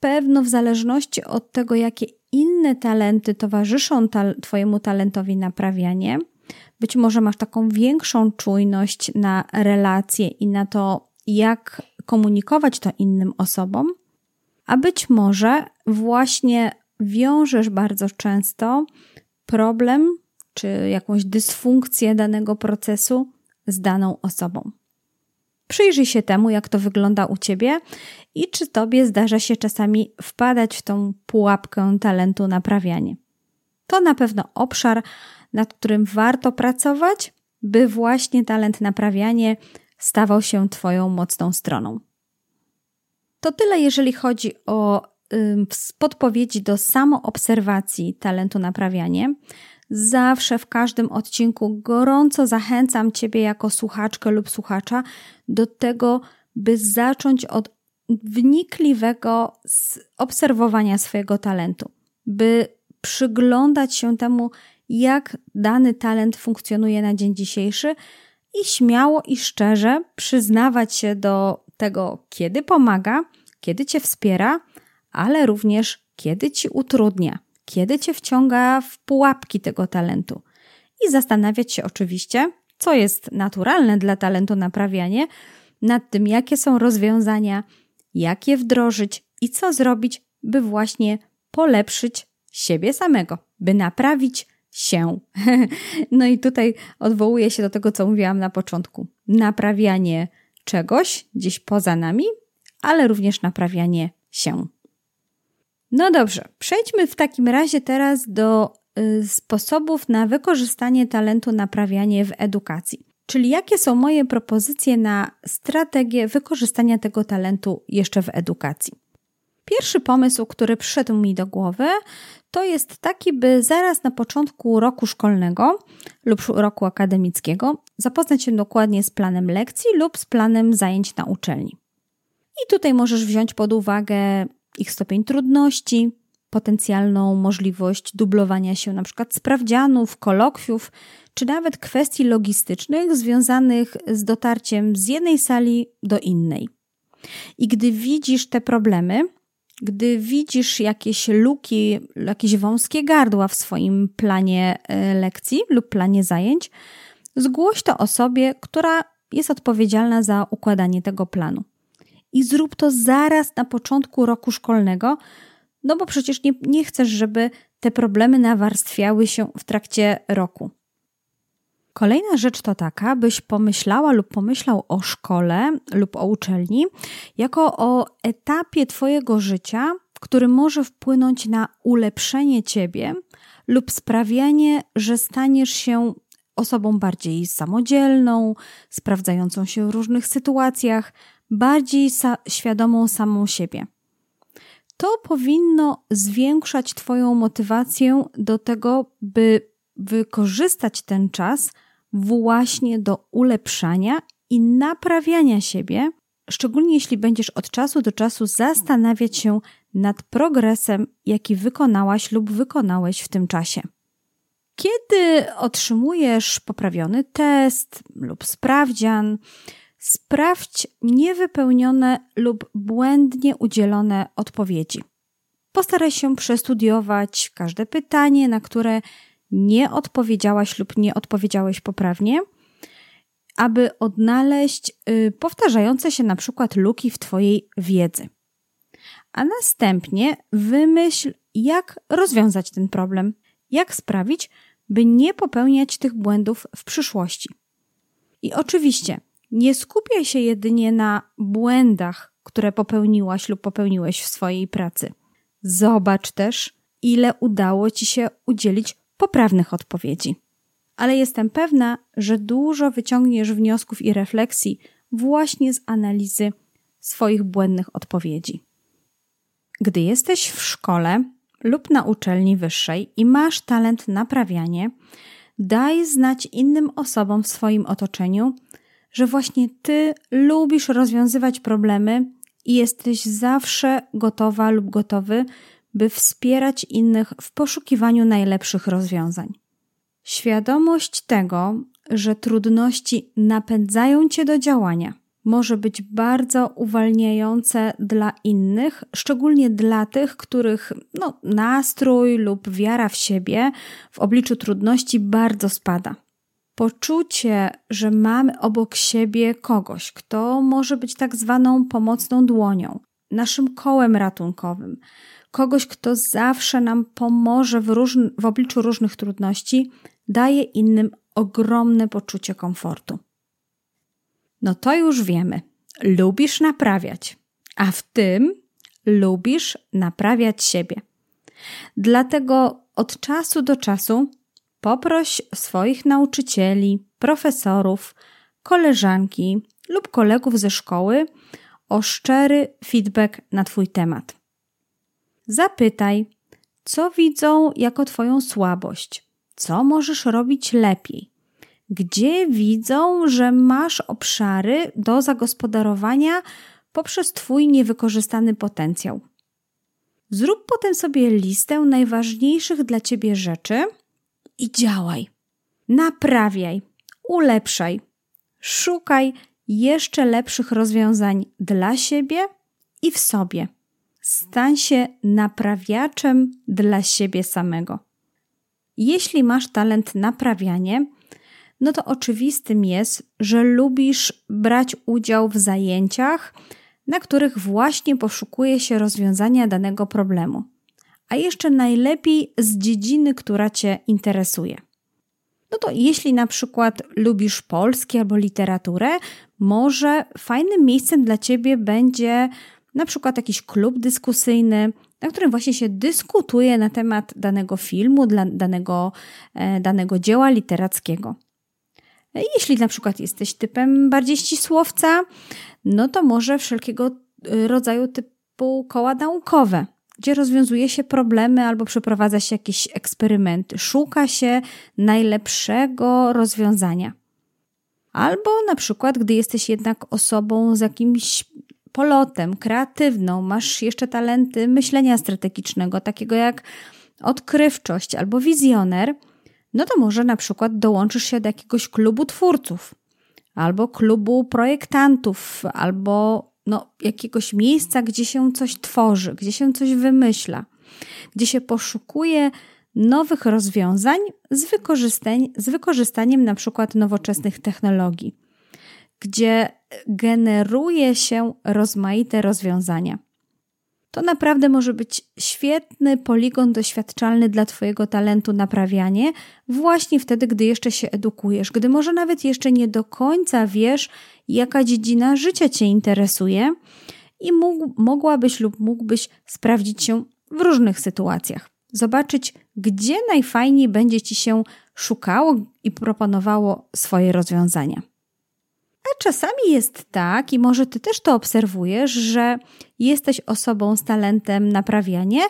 Pewno w zależności od tego, jakie inne talenty towarzyszą ta Twojemu talentowi naprawianie, być może masz taką większą czujność na relacje i na to, jak komunikować to innym osobom, a być może właśnie wiążesz bardzo często problem czy jakąś dysfunkcję danego procesu z daną osobą. Przyjrzyj się temu, jak to wygląda u ciebie i czy tobie zdarza się czasami wpadać w tą pułapkę talentu naprawianie. To na pewno obszar, nad którym warto pracować, by właśnie talent naprawianie stawał się Twoją mocną stroną. To tyle, jeżeli chodzi o y, podpowiedzi do samoobserwacji talentu naprawianie. Zawsze w każdym odcinku gorąco zachęcam Ciebie jako słuchaczkę lub słuchacza do tego, by zacząć od wnikliwego obserwowania swojego talentu, by przyglądać się temu, jak dany talent funkcjonuje na dzień dzisiejszy i śmiało i szczerze przyznawać się do tego, kiedy pomaga, kiedy cię wspiera, ale również kiedy ci utrudnia kiedy cię wciąga w pułapki tego talentu. I zastanawiać się oczywiście, co jest naturalne dla talentu naprawianie, nad tym, jakie są rozwiązania, jak je wdrożyć i co zrobić, by właśnie polepszyć siebie samego, by naprawić się. No i tutaj odwołuję się do tego, co mówiłam na początku. Naprawianie czegoś gdzieś poza nami, ale również naprawianie się. No dobrze, przejdźmy w takim razie teraz do y, sposobów na wykorzystanie talentu naprawianie w edukacji. Czyli jakie są moje propozycje na strategię wykorzystania tego talentu jeszcze w edukacji? Pierwszy pomysł, który przyszedł mi do głowy, to jest taki, by zaraz na początku roku szkolnego lub roku akademickiego zapoznać się dokładnie z planem lekcji lub z planem zajęć na uczelni. I tutaj możesz wziąć pod uwagę ich stopień trudności, potencjalną możliwość dublowania się np. sprawdzianów, kolokwiów, czy nawet kwestii logistycznych związanych z dotarciem z jednej sali do innej. I gdy widzisz te problemy, gdy widzisz jakieś luki, jakieś wąskie gardła w swoim planie e, lekcji lub planie zajęć, zgłoś to osobie, która jest odpowiedzialna za układanie tego planu i zrób to zaraz na początku roku szkolnego, no bo przecież nie, nie chcesz, żeby te problemy nawarstwiały się w trakcie roku. Kolejna rzecz to taka, byś pomyślała lub pomyślał o szkole lub o uczelni jako o etapie Twojego życia, który może wpłynąć na ulepszenie ciebie lub sprawianie, że staniesz się osobą bardziej samodzielną, sprawdzającą się w różnych sytuacjach, bardziej sa świadomą samą siebie. To powinno zwiększać Twoją motywację do tego, by wykorzystać ten czas właśnie do ulepszania i naprawiania siebie, szczególnie jeśli będziesz od czasu do czasu zastanawiać się nad progresem, jaki wykonałaś lub wykonałeś w tym czasie. Kiedy otrzymujesz poprawiony test lub sprawdzian, sprawdź niewypełnione lub błędnie udzielone odpowiedzi. Postaraj się przestudiować każde pytanie, na które nie odpowiedziałaś lub nie odpowiedziałeś poprawnie, aby odnaleźć y, powtarzające się na przykład luki w Twojej wiedzy. A następnie wymyśl, jak rozwiązać ten problem, jak sprawić, by nie popełniać tych błędów w przyszłości. I oczywiście nie skupiaj się jedynie na błędach, które popełniłaś lub popełniłeś w swojej pracy. Zobacz też, ile udało ci się udzielić poprawnych odpowiedzi. Ale jestem pewna, że dużo wyciągniesz wniosków i refleksji właśnie z analizy swoich błędnych odpowiedzi. Gdy jesteś w szkole lub na uczelni wyższej i masz talent naprawianie, daj znać innym osobom w swoim otoczeniu, że właśnie ty lubisz rozwiązywać problemy i jesteś zawsze gotowa lub gotowy, by wspierać innych w poszukiwaniu najlepszych rozwiązań. Świadomość tego, że trudności napędzają cię do działania, może być bardzo uwalniające dla innych, szczególnie dla tych, których no, nastrój lub wiara w siebie w obliczu trudności bardzo spada. Poczucie, że mamy obok siebie kogoś, kto może być tak zwaną pomocną dłonią, naszym kołem ratunkowym, kogoś, kto zawsze nam pomoże w, w obliczu różnych trudności, daje innym ogromne poczucie komfortu. No to już wiemy. Lubisz naprawiać, a w tym lubisz naprawiać siebie. Dlatego od czasu do czasu poproś swoich nauczycieli, profesorów, koleżanki lub kolegów ze szkoły o szczery feedback na Twój temat. Zapytaj, co widzą jako Twoją słabość, co możesz robić lepiej, gdzie widzą, że masz obszary do zagospodarowania poprzez Twój niewykorzystany potencjał. Zrób potem sobie listę najważniejszych dla Ciebie rzeczy i działaj. Naprawiaj, ulepszaj, szukaj jeszcze lepszych rozwiązań dla siebie i w sobie. Stań się naprawiaczem dla siebie samego. Jeśli masz talent naprawianie, no to oczywistym jest, że lubisz brać udział w zajęciach, na których właśnie poszukuje się rozwiązania danego problemu. A jeszcze najlepiej z dziedziny, która Cię interesuje. No to jeśli na przykład lubisz polski albo literaturę, może fajnym miejscem dla Ciebie będzie na przykład jakiś klub dyskusyjny, na którym właśnie się dyskutuje na temat danego filmu, dla danego, e, danego dzieła literackiego. Jeśli na przykład jesteś typem bardziej ścisłowca, no to może wszelkiego y, rodzaju typu koła naukowe, gdzie rozwiązuje się problemy albo przeprowadza się jakieś eksperymenty, szuka się najlepszego rozwiązania. Albo na przykład, gdy jesteś jednak osobą z jakimś polotem, kreatywną, masz jeszcze talenty myślenia strategicznego, takiego jak odkrywczość albo wizjoner – no to może na przykład dołączysz się do jakiegoś klubu twórców, albo klubu projektantów, albo no, jakiegoś miejsca, gdzie się coś tworzy, gdzie się coś wymyśla, gdzie się poszukuje nowych rozwiązań z, wykorzystań, z wykorzystaniem na przykład nowoczesnych technologii, gdzie generuje się rozmaite rozwiązania to naprawdę może być świetny poligon doświadczalny dla Twojego talentu naprawianie, właśnie wtedy, gdy jeszcze się edukujesz, gdy może nawet jeszcze nie do końca wiesz, jaka dziedzina życia Cię interesuje i mógł, mogłabyś lub mógłbyś sprawdzić się w różnych sytuacjach. Zobaczyć, gdzie najfajniej będzie ci się szukało i proponowało swoje rozwiązania. A czasami jest tak, i może ty też to obserwujesz, że jesteś osobą z talentem naprawianie,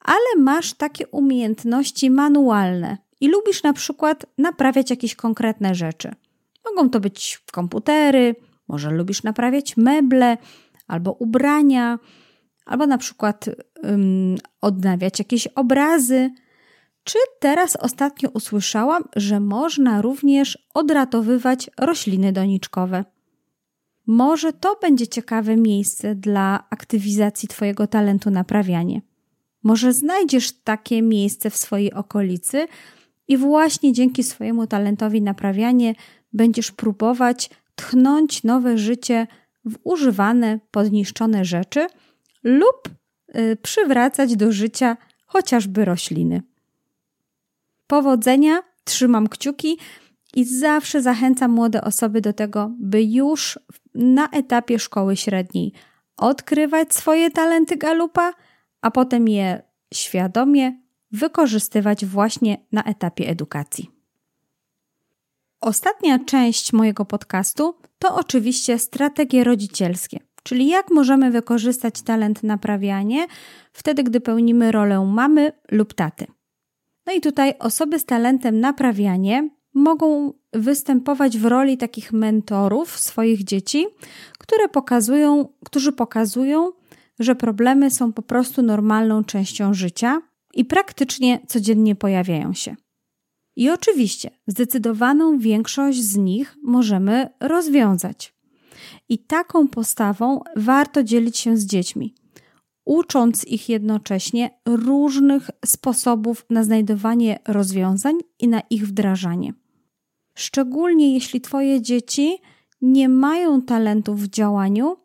ale masz takie umiejętności manualne i lubisz na przykład naprawiać jakieś konkretne rzeczy. Mogą to być komputery, może lubisz naprawiać meble albo ubrania, albo na przykład odnawiać jakieś obrazy. Czy teraz ostatnio usłyszałam, że można również odratowywać rośliny doniczkowe? Może to będzie ciekawe miejsce dla aktywizacji Twojego talentu naprawianie. Może znajdziesz takie miejsce w swojej okolicy i właśnie dzięki swojemu talentowi naprawianie będziesz próbować tchnąć nowe życie w używane, podniszczone rzeczy lub y, przywracać do życia chociażby rośliny. Powodzenia, trzymam kciuki i zawsze zachęcam młode osoby do tego, by już na etapie szkoły średniej odkrywać swoje talenty galupa, a potem je świadomie wykorzystywać właśnie na etapie edukacji. Ostatnia część mojego podcastu to oczywiście strategie rodzicielskie, czyli jak możemy wykorzystać talent naprawianie wtedy, gdy pełnimy rolę mamy lub taty. No i tutaj osoby z talentem naprawianie mogą występować w roli takich mentorów swoich dzieci, które pokazują, którzy pokazują, że problemy są po prostu normalną częścią życia i praktycznie codziennie pojawiają się. I oczywiście zdecydowaną większość z nich możemy rozwiązać. I taką postawą warto dzielić się z dziećmi, ucząc ich jednocześnie różnych sposobów na znajdowanie rozwiązań i na ich wdrażanie. Szczególnie jeśli Twoje dzieci nie mają talentów w działaniu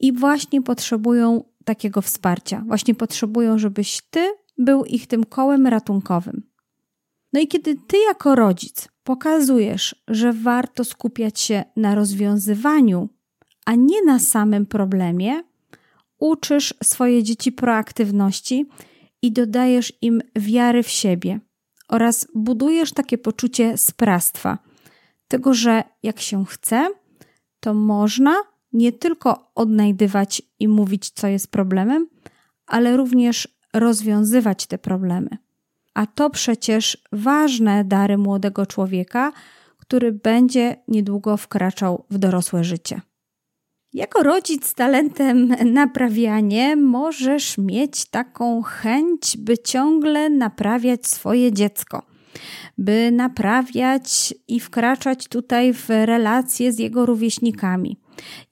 i właśnie potrzebują takiego wsparcia, właśnie potrzebują, żebyś Ty był ich tym kołem ratunkowym. No i kiedy ty jako rodzic pokazujesz, że warto skupiać się na rozwiązywaniu, a nie na samym problemie, uczysz swoje dzieci proaktywności i dodajesz im wiary w siebie oraz budujesz takie poczucie sprawstwa, tego, że jak się chce, to można nie tylko odnajdywać i mówić, co jest problemem, ale również rozwiązywać te problemy. A to przecież ważne dary młodego człowieka, który będzie niedługo wkraczał w dorosłe życie. Jako rodzic z talentem naprawianie możesz mieć taką chęć, by ciągle naprawiać swoje dziecko, by naprawiać i wkraczać tutaj w relacje z jego rówieśnikami,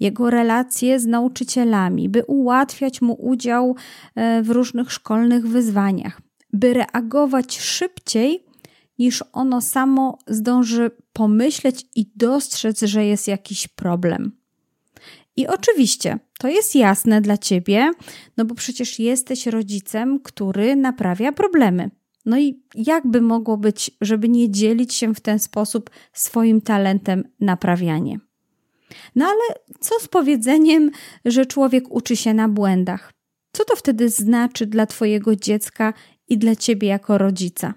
jego relacje z nauczycielami, by ułatwiać mu udział e, w różnych szkolnych wyzwaniach by reagować szybciej, niż ono samo zdąży pomyśleć i dostrzec, że jest jakiś problem. I oczywiście to jest jasne dla ciebie, no bo przecież jesteś rodzicem, który naprawia problemy. No i jakby mogło być, żeby nie dzielić się w ten sposób swoim talentem naprawianie? No ale co z powiedzeniem, że człowiek uczy się na błędach? Co to wtedy znaczy dla Twojego dziecka i dla ciebie jako rodzica.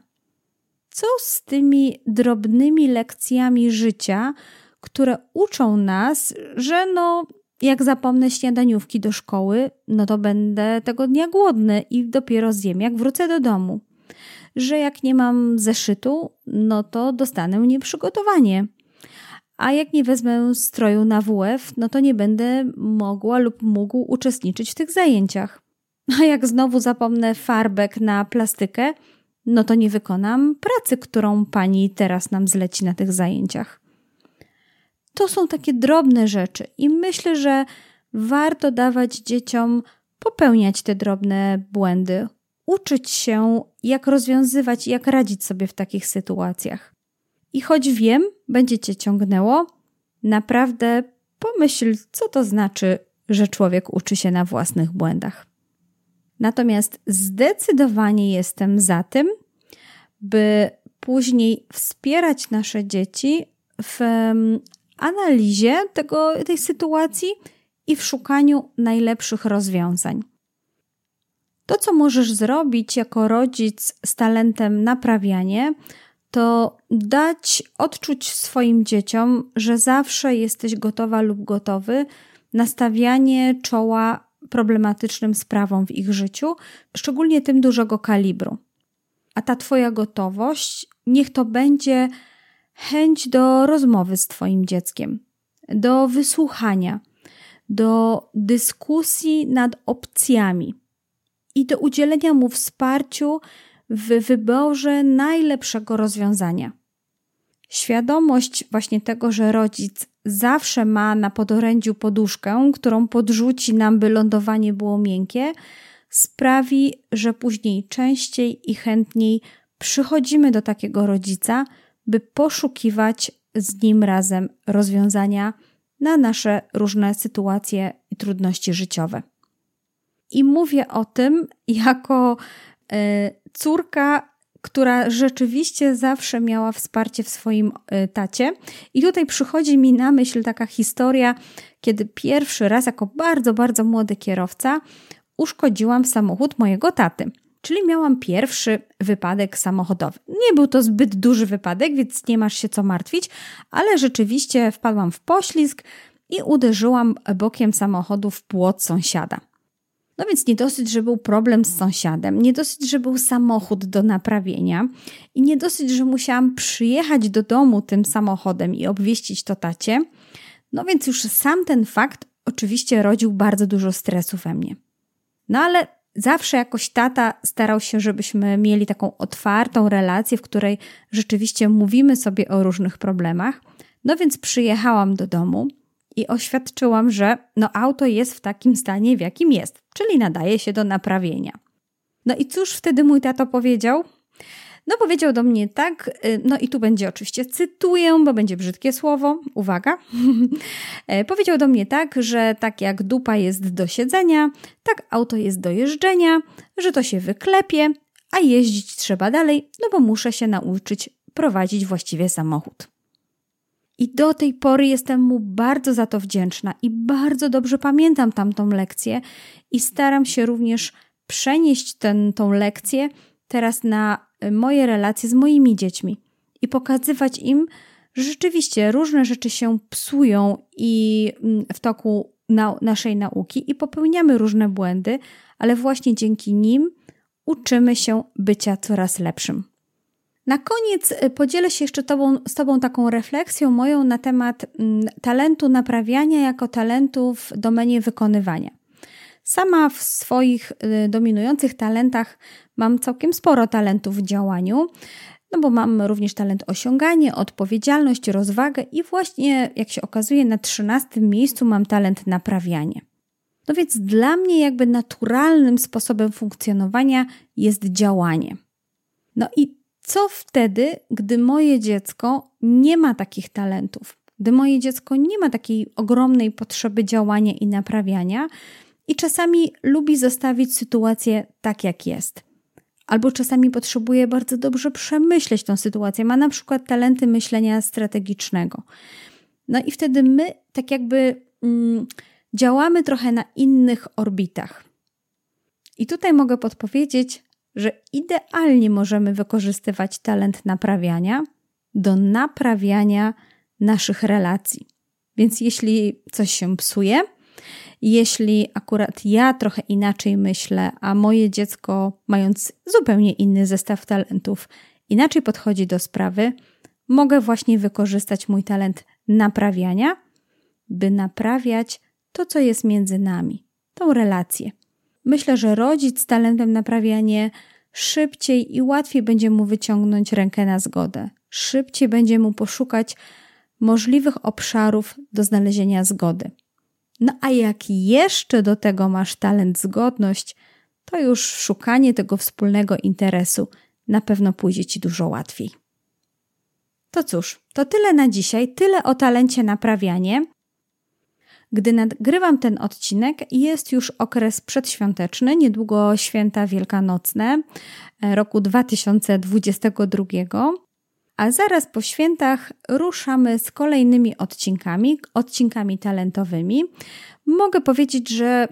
Co z tymi drobnymi lekcjami życia, które uczą nas, że no, jak zapomnę śniadaniówki do szkoły, no to będę tego dnia głodny i dopiero zjem, jak wrócę do domu. Że jak nie mam zeszytu, no to dostanę nieprzygotowanie. A jak nie wezmę stroju na WF, no to nie będę mogła lub mógł uczestniczyć w tych zajęciach. A jak znowu zapomnę farbek na plastykę, no to nie wykonam pracy, którą pani teraz nam zleci na tych zajęciach. To są takie drobne rzeczy i myślę, że warto dawać dzieciom popełniać te drobne błędy, uczyć się, jak rozwiązywać jak radzić sobie w takich sytuacjach. I choć wiem, będzie cię ciągnęło, naprawdę pomyśl, co to znaczy, że człowiek uczy się na własnych błędach. Natomiast zdecydowanie jestem za tym, by później wspierać nasze dzieci w analizie tego, tej sytuacji i w szukaniu najlepszych rozwiązań. To, co możesz zrobić jako rodzic z talentem naprawianie, to dać odczuć swoim dzieciom, że zawsze jesteś gotowa lub gotowy na stawianie czoła problematycznym sprawom w ich życiu, szczególnie tym dużego kalibru. A ta Twoja gotowość niech to będzie chęć do rozmowy z Twoim dzieckiem, do wysłuchania, do dyskusji nad opcjami i do udzielenia mu wsparciu w wyborze najlepszego rozwiązania. Świadomość właśnie tego, że rodzic zawsze ma na podorędziu poduszkę, którą podrzuci nam, by lądowanie było miękkie, sprawi, że później częściej i chętniej przychodzimy do takiego rodzica, by poszukiwać z nim razem rozwiązania na nasze różne sytuacje i trudności życiowe. I mówię o tym jako e, córka, która rzeczywiście zawsze miała wsparcie w swoim e, tacie. I tutaj przychodzi mi na myśl taka historia, kiedy pierwszy raz, jako bardzo, bardzo młody kierowca, uszkodziłam samochód mojego taty. Czyli miałam pierwszy wypadek samochodowy. Nie był to zbyt duży wypadek, więc nie masz się co martwić, ale rzeczywiście wpadłam w poślizg i uderzyłam bokiem samochodu w płot sąsiada. No więc nie dosyć, że był problem z sąsiadem, nie dosyć, że był samochód do naprawienia i nie dosyć, że musiałam przyjechać do domu tym samochodem i obwieścić to tacie. No więc już sam ten fakt oczywiście rodził bardzo dużo stresu we mnie. No ale zawsze jakoś tata starał się, żebyśmy mieli taką otwartą relację, w której rzeczywiście mówimy sobie o różnych problemach. No więc przyjechałam do domu i oświadczyłam, że no auto jest w takim stanie, w jakim jest, czyli nadaje się do naprawienia. No i cóż wtedy mój tato powiedział? No powiedział do mnie tak, y, no i tu będzie oczywiście cytuję, bo będzie brzydkie słowo, uwaga. E, powiedział do mnie tak, że tak jak dupa jest do siedzenia, tak auto jest do jeżdżenia, że to się wyklepie, a jeździć trzeba dalej, no bo muszę się nauczyć prowadzić właściwie samochód. I do tej pory jestem mu bardzo za to wdzięczna i bardzo dobrze pamiętam tamtą lekcję i staram się również przenieść tą lekcję teraz na moje relacje z moimi dziećmi i pokazywać im, że rzeczywiście różne rzeczy się psują i mm, w toku na, naszej nauki i popełniamy różne błędy, ale właśnie dzięki nim uczymy się bycia coraz lepszym. Na koniec y, podzielę się jeszcze tobą, z Tobą taką refleksją moją na temat mm, talentu naprawiania jako talentu w domenie wykonywania. Sama w swoich y, dominujących talentach mam całkiem sporo talentów w działaniu, no bo mam również talent osiąganie, odpowiedzialność, rozwagę i właśnie, jak się okazuje, na trzynastym miejscu mam talent naprawianie. No więc dla mnie jakby naturalnym sposobem funkcjonowania jest działanie. No i co wtedy, gdy moje dziecko nie ma takich talentów? Gdy moje dziecko nie ma takiej ogromnej potrzeby działania i naprawiania i czasami lubi zostawić sytuację tak, jak jest. Albo czasami potrzebuje bardzo dobrze przemyśleć tą sytuację, ma na przykład talenty myślenia strategicznego. No i wtedy my tak jakby mm, działamy trochę na innych orbitach. I tutaj mogę podpowiedzieć, że idealnie możemy wykorzystywać talent naprawiania do naprawiania naszych relacji. Więc jeśli coś się psuje, jeśli akurat ja trochę inaczej myślę, a moje dziecko, mając zupełnie inny zestaw talentów, inaczej podchodzi do sprawy, mogę właśnie wykorzystać mój talent naprawiania, by naprawiać to, co jest między nami, tą relację. Myślę, że rodzic z talentem naprawianie szybciej i łatwiej będzie mu wyciągnąć rękę na zgodę. Szybciej będzie mu poszukać możliwych obszarów do znalezienia zgody. No a jak jeszcze do tego masz talent zgodność, to już szukanie tego wspólnego interesu na pewno pójdzie ci dużo łatwiej. To cóż, to tyle na dzisiaj, tyle o talencie naprawianie. Gdy nagrywam ten odcinek, jest już okres przedświąteczny, niedługo święta wielkanocne e, roku 2022. A zaraz po świętach ruszamy z kolejnymi odcinkami, odcinkami talentowymi. Mogę powiedzieć, że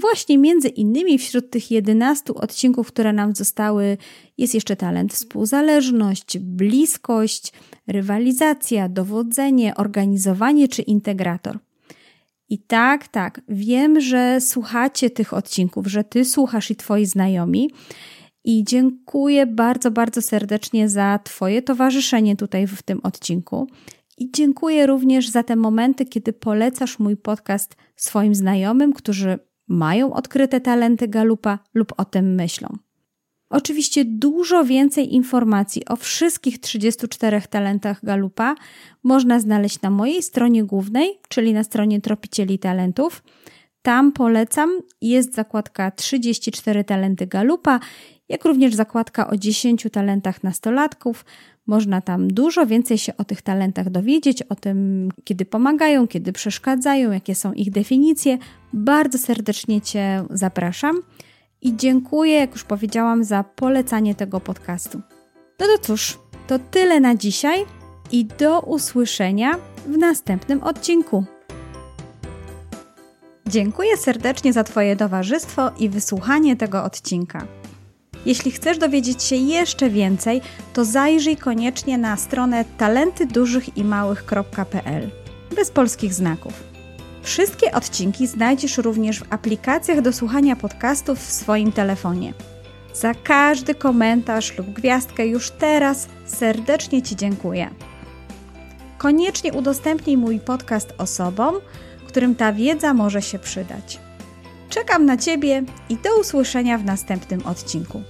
właśnie między innymi wśród tych 11 odcinków, które nam zostały, jest jeszcze talent współzależność, bliskość, rywalizacja, dowodzenie, organizowanie czy integrator. I tak, tak, wiem, że słuchacie tych odcinków, że ty słuchasz i twoi znajomi. I dziękuję bardzo, bardzo serdecznie za Twoje towarzyszenie tutaj w tym odcinku. I dziękuję również za te momenty, kiedy polecasz mój podcast swoim znajomym, którzy mają odkryte talenty galupa lub o tym myślą. Oczywiście dużo więcej informacji o wszystkich 34 talentach Galupa można znaleźć na mojej stronie głównej, czyli na stronie Tropicieli Talentów. Tam polecam, jest zakładka 34 talenty Galupa, jak również zakładka o 10 talentach nastolatków. Można tam dużo więcej się o tych talentach dowiedzieć, o tym, kiedy pomagają, kiedy przeszkadzają, jakie są ich definicje. Bardzo serdecznie Cię zapraszam i dziękuję, jak już powiedziałam, za polecanie tego podcastu. No to cóż, to tyle na dzisiaj i do usłyszenia w następnym odcinku. Dziękuję serdecznie za Twoje towarzystwo i wysłuchanie tego odcinka. Jeśli chcesz dowiedzieć się jeszcze więcej, to zajrzyj koniecznie na stronę talentydużychimałych.pl bez polskich znaków. Wszystkie odcinki znajdziesz również w aplikacjach do słuchania podcastów w swoim telefonie. Za każdy komentarz lub gwiazdkę już teraz serdecznie Ci dziękuję. Koniecznie udostępnij mój podcast osobom, którym ta wiedza może się przydać. Czekam na Ciebie i do usłyszenia w następnym odcinku.